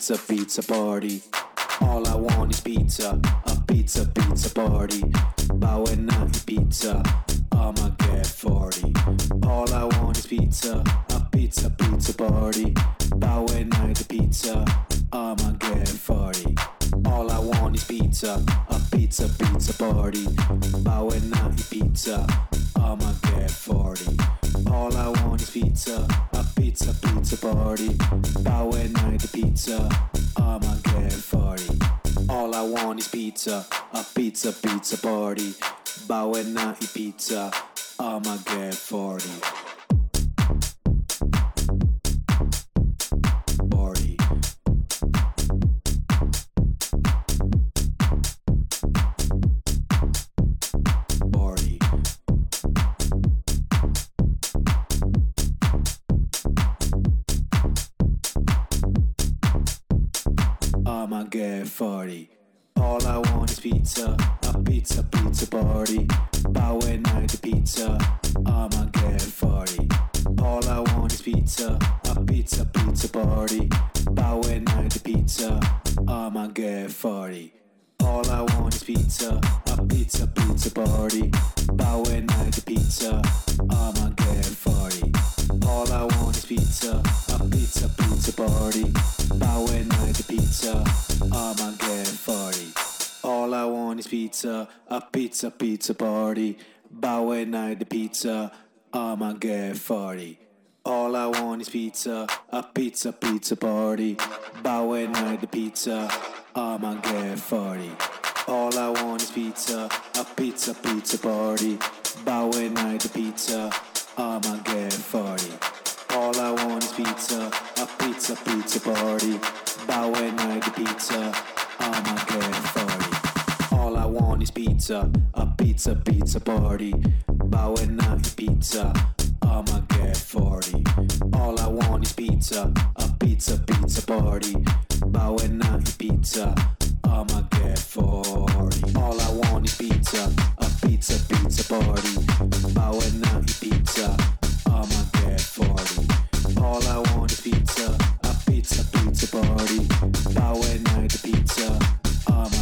pizza, pizza party. Pizza, a pizza, pizza party. And night pizza, pizza, party. And night the pizza, I'ma get 40. All I want is pizza, a pizza, pizza party. And night the pizza, I'ma get 40. All I want is pizza, a pizza, pizza party. And night the pizza, I'ma get 40. All I want is pizza, a pizza, pizza party. And night the pizza, I'ma get 40. Johnny's Pizza, a pizza pizza party. Bowing out your pizza, I'ma get 40. All I want is pizza, a pizza pizza party. Bowing out your pizza, I'ma get 40. All I want is pizza, a pizza pizza party. Bowing out your pizza, I'ma get 40. All I want is pizza, a pizza pizza party. Bowing out the pizza, I'ma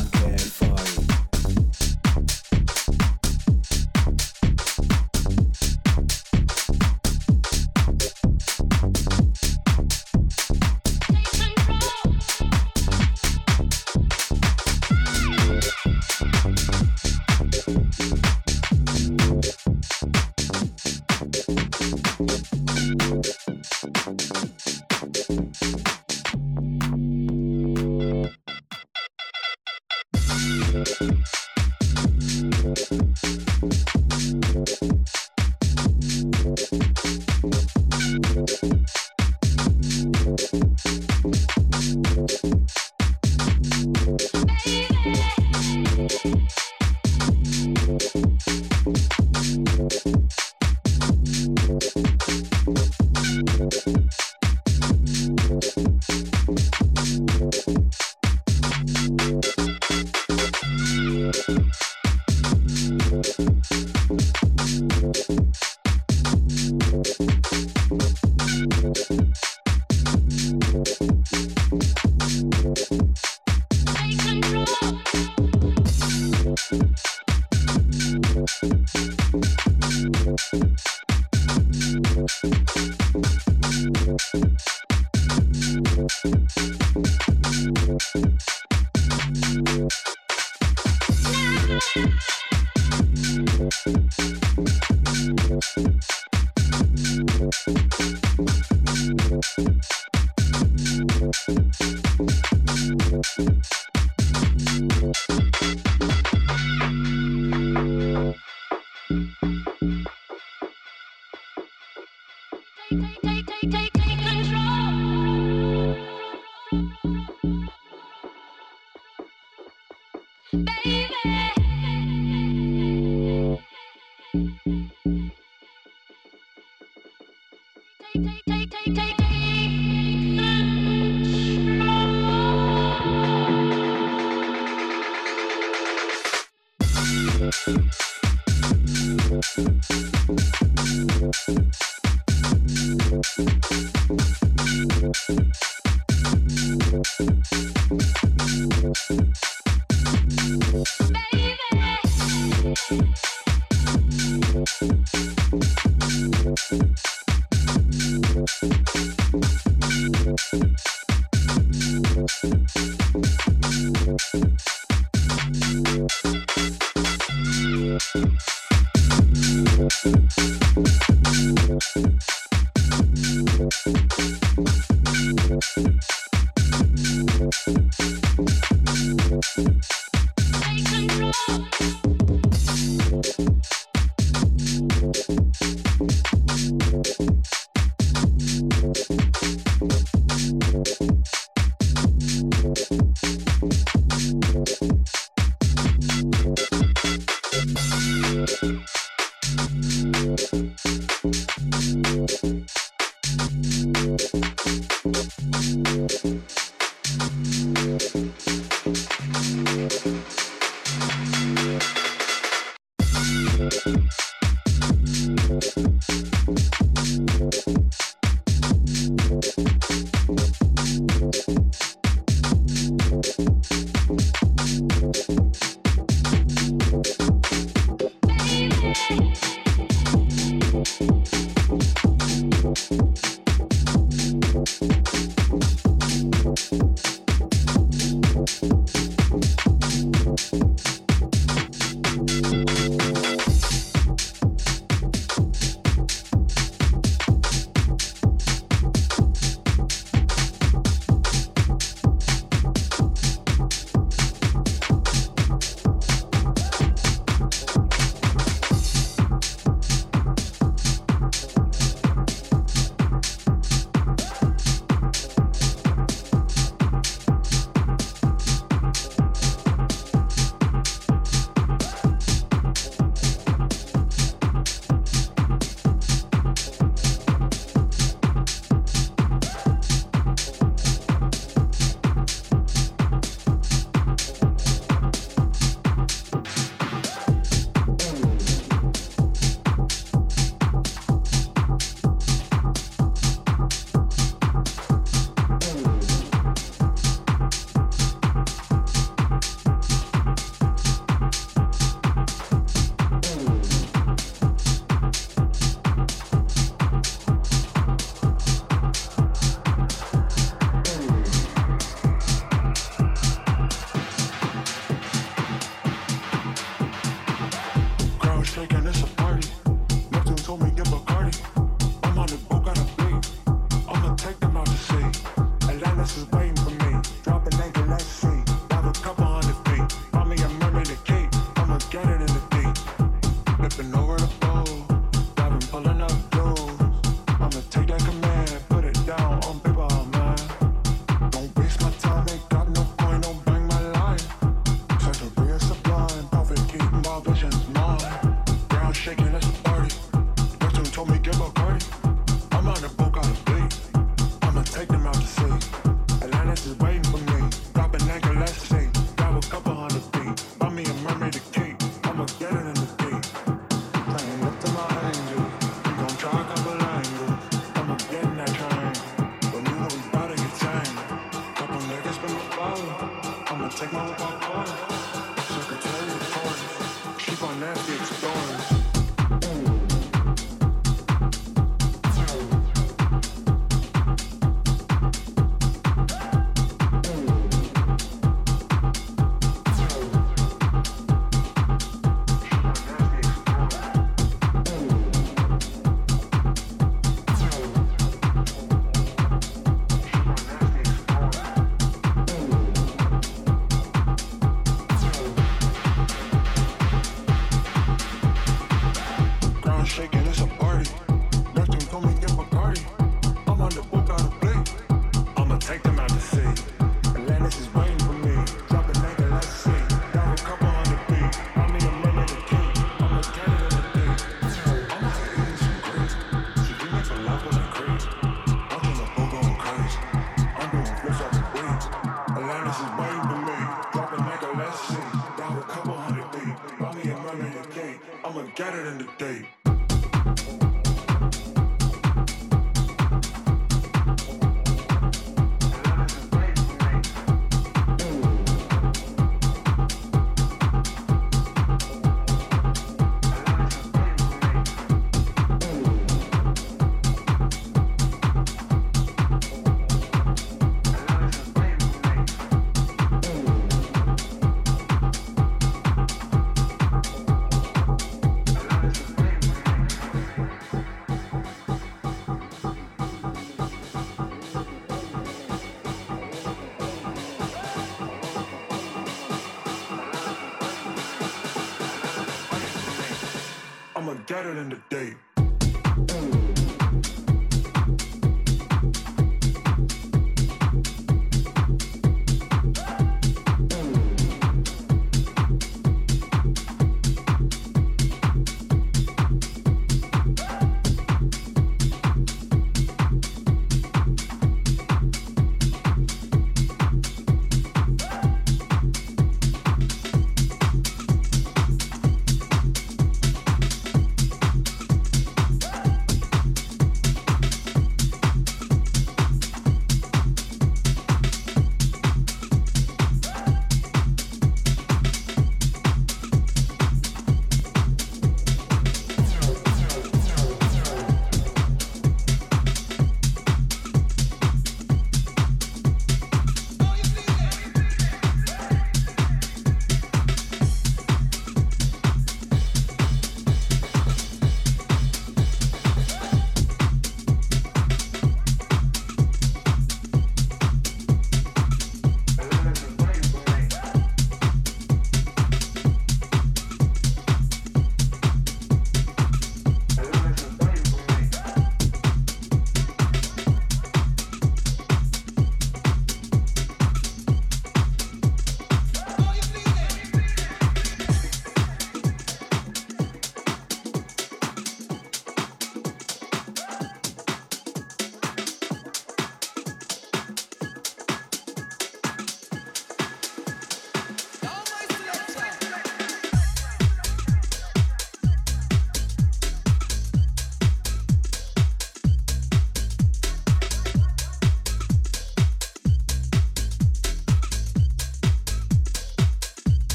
Thank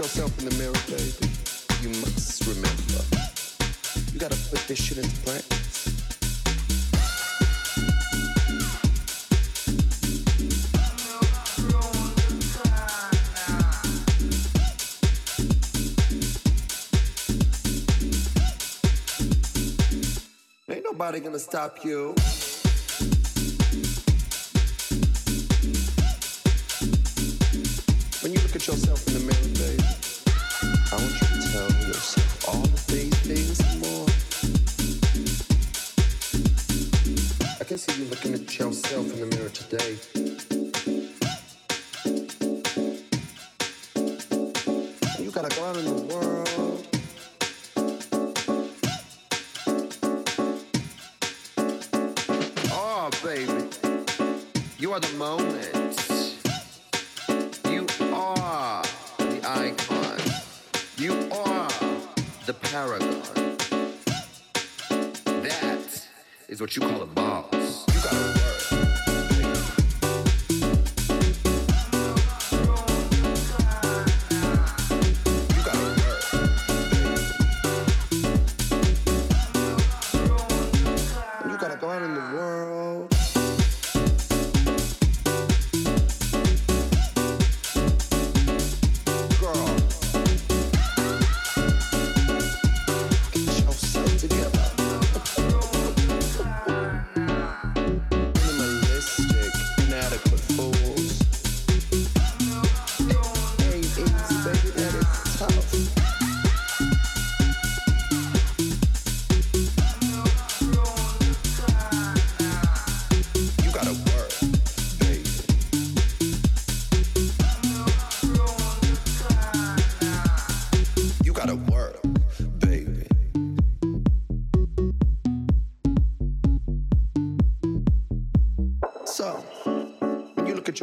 yourself in the mirror, baby, you must remember. You gotta put this shit into practice. Ain't nobody gonna stop you.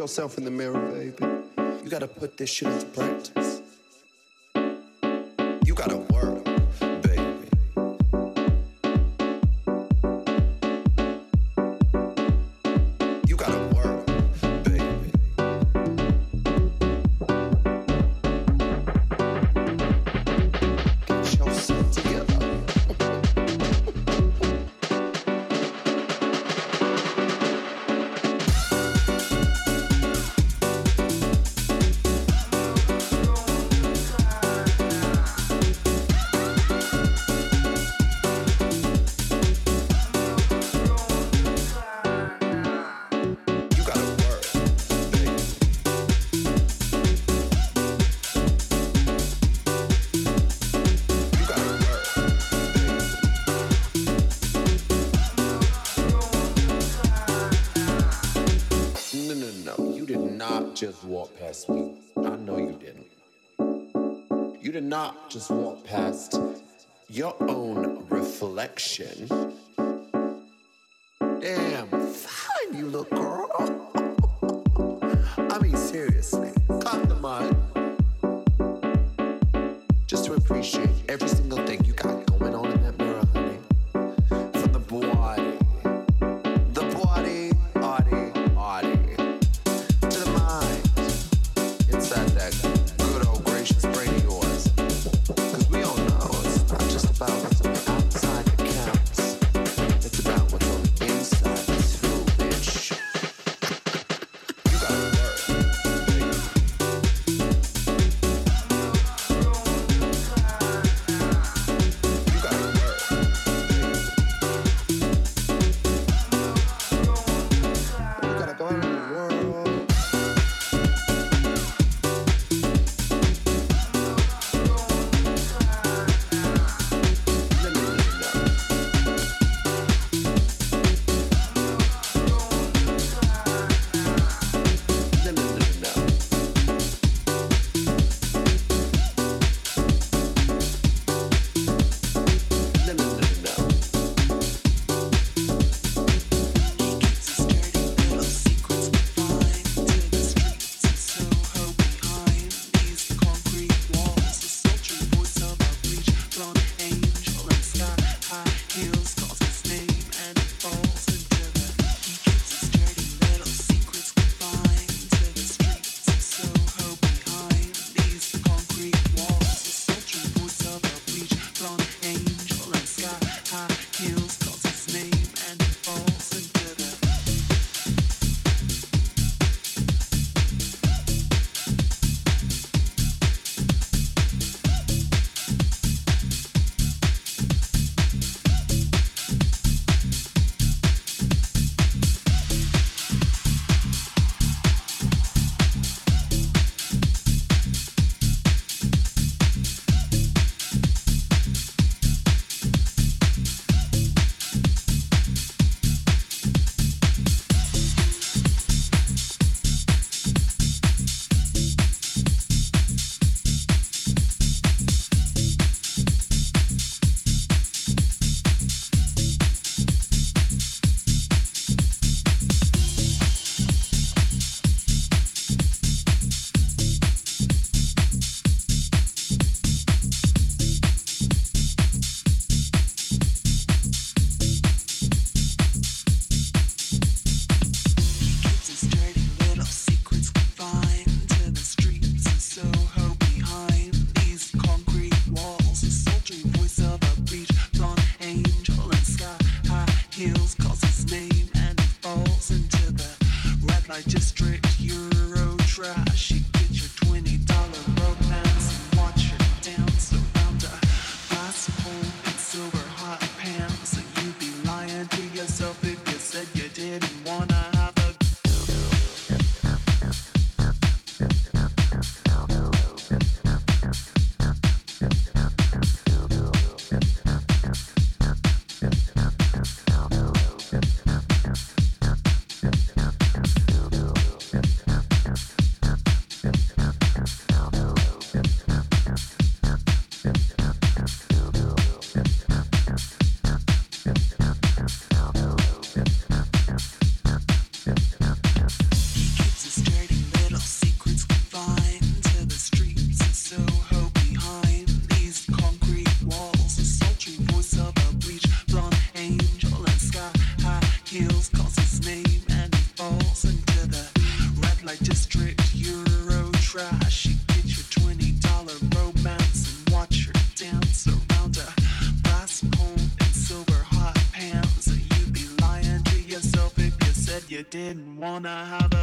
yourself in the mirror, baby. You gotta put this shit into practice. just walk past me. I know you didn't. You did not just walk past your own reflection. Damn, fine, you little girl. You didn't wanna have a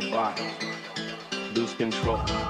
your body. Lose control.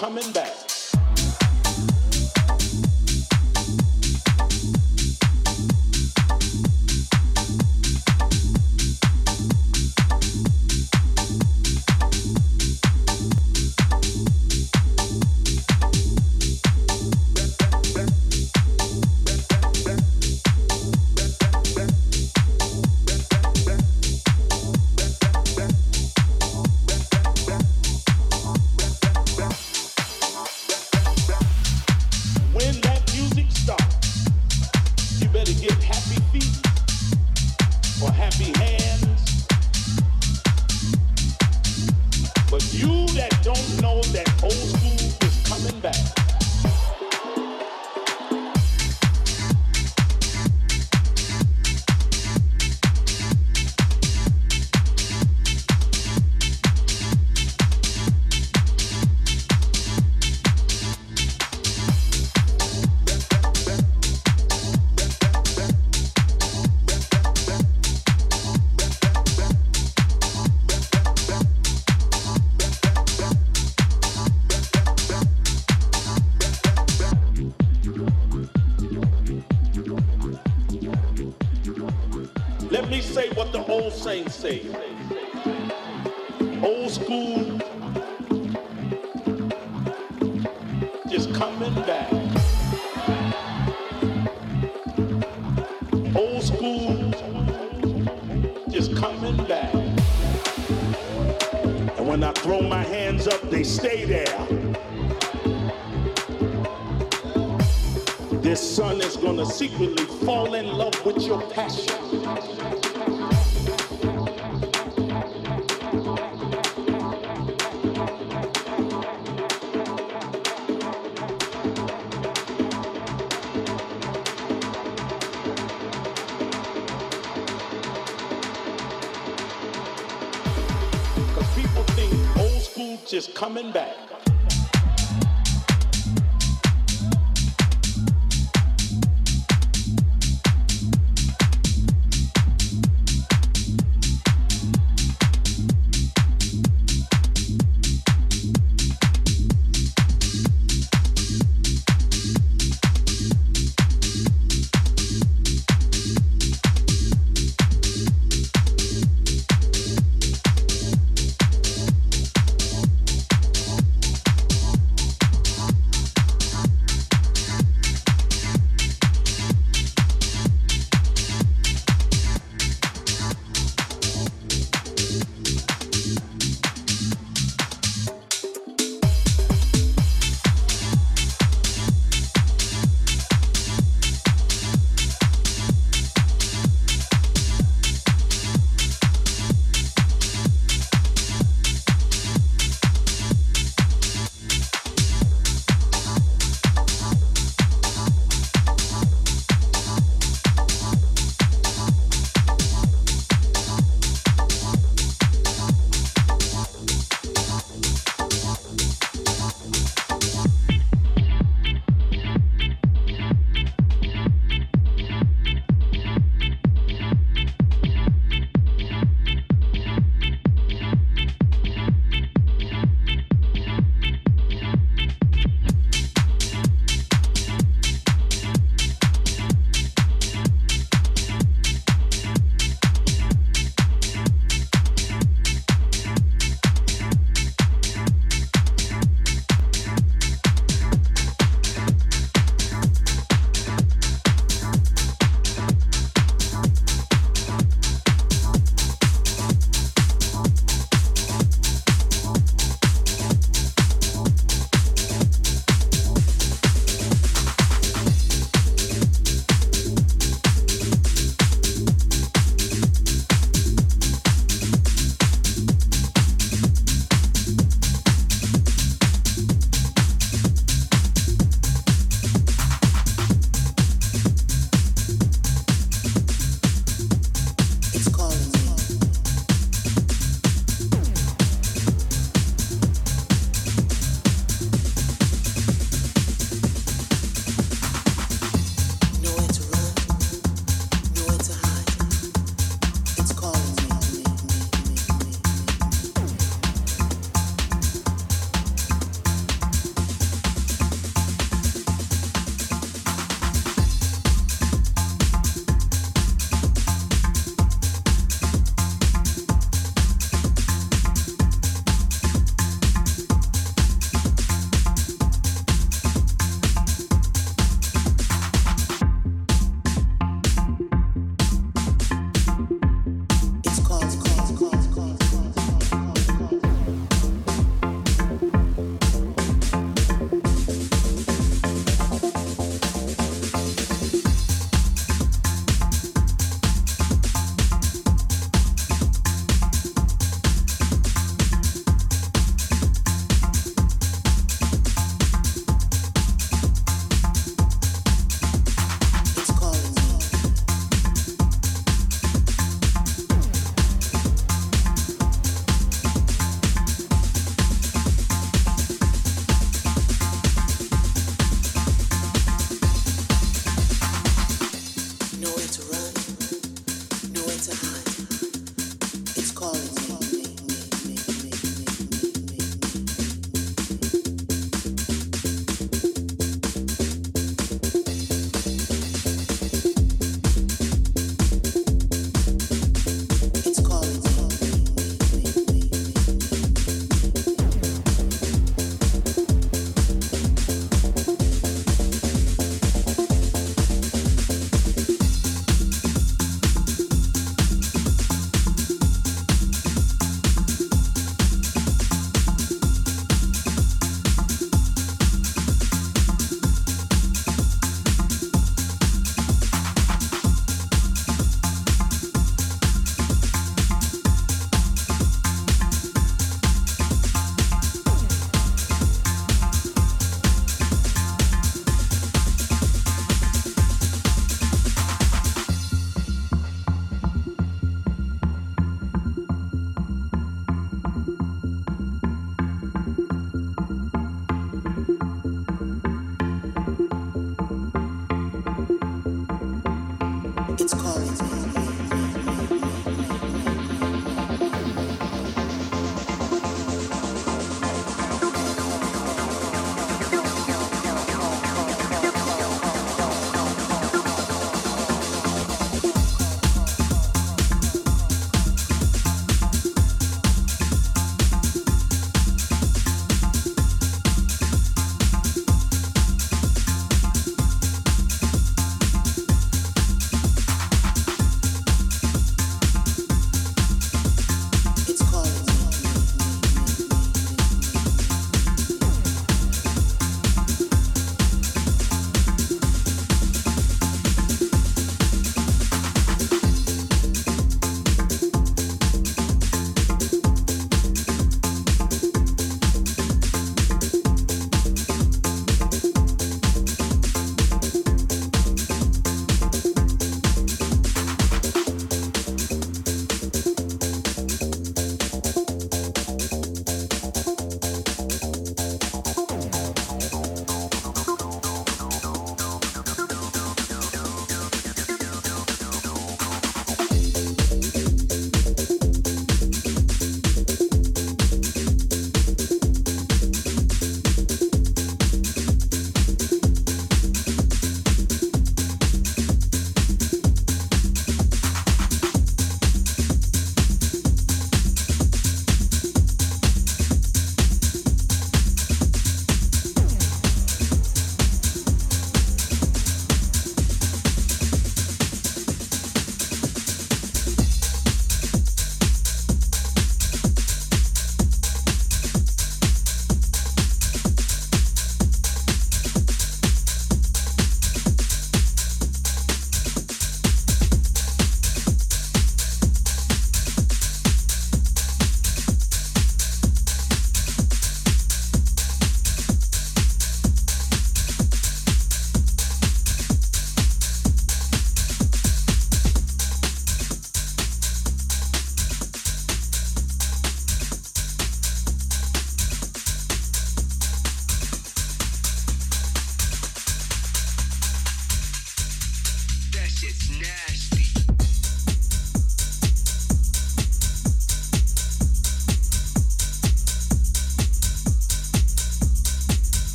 Coming back. Coming back.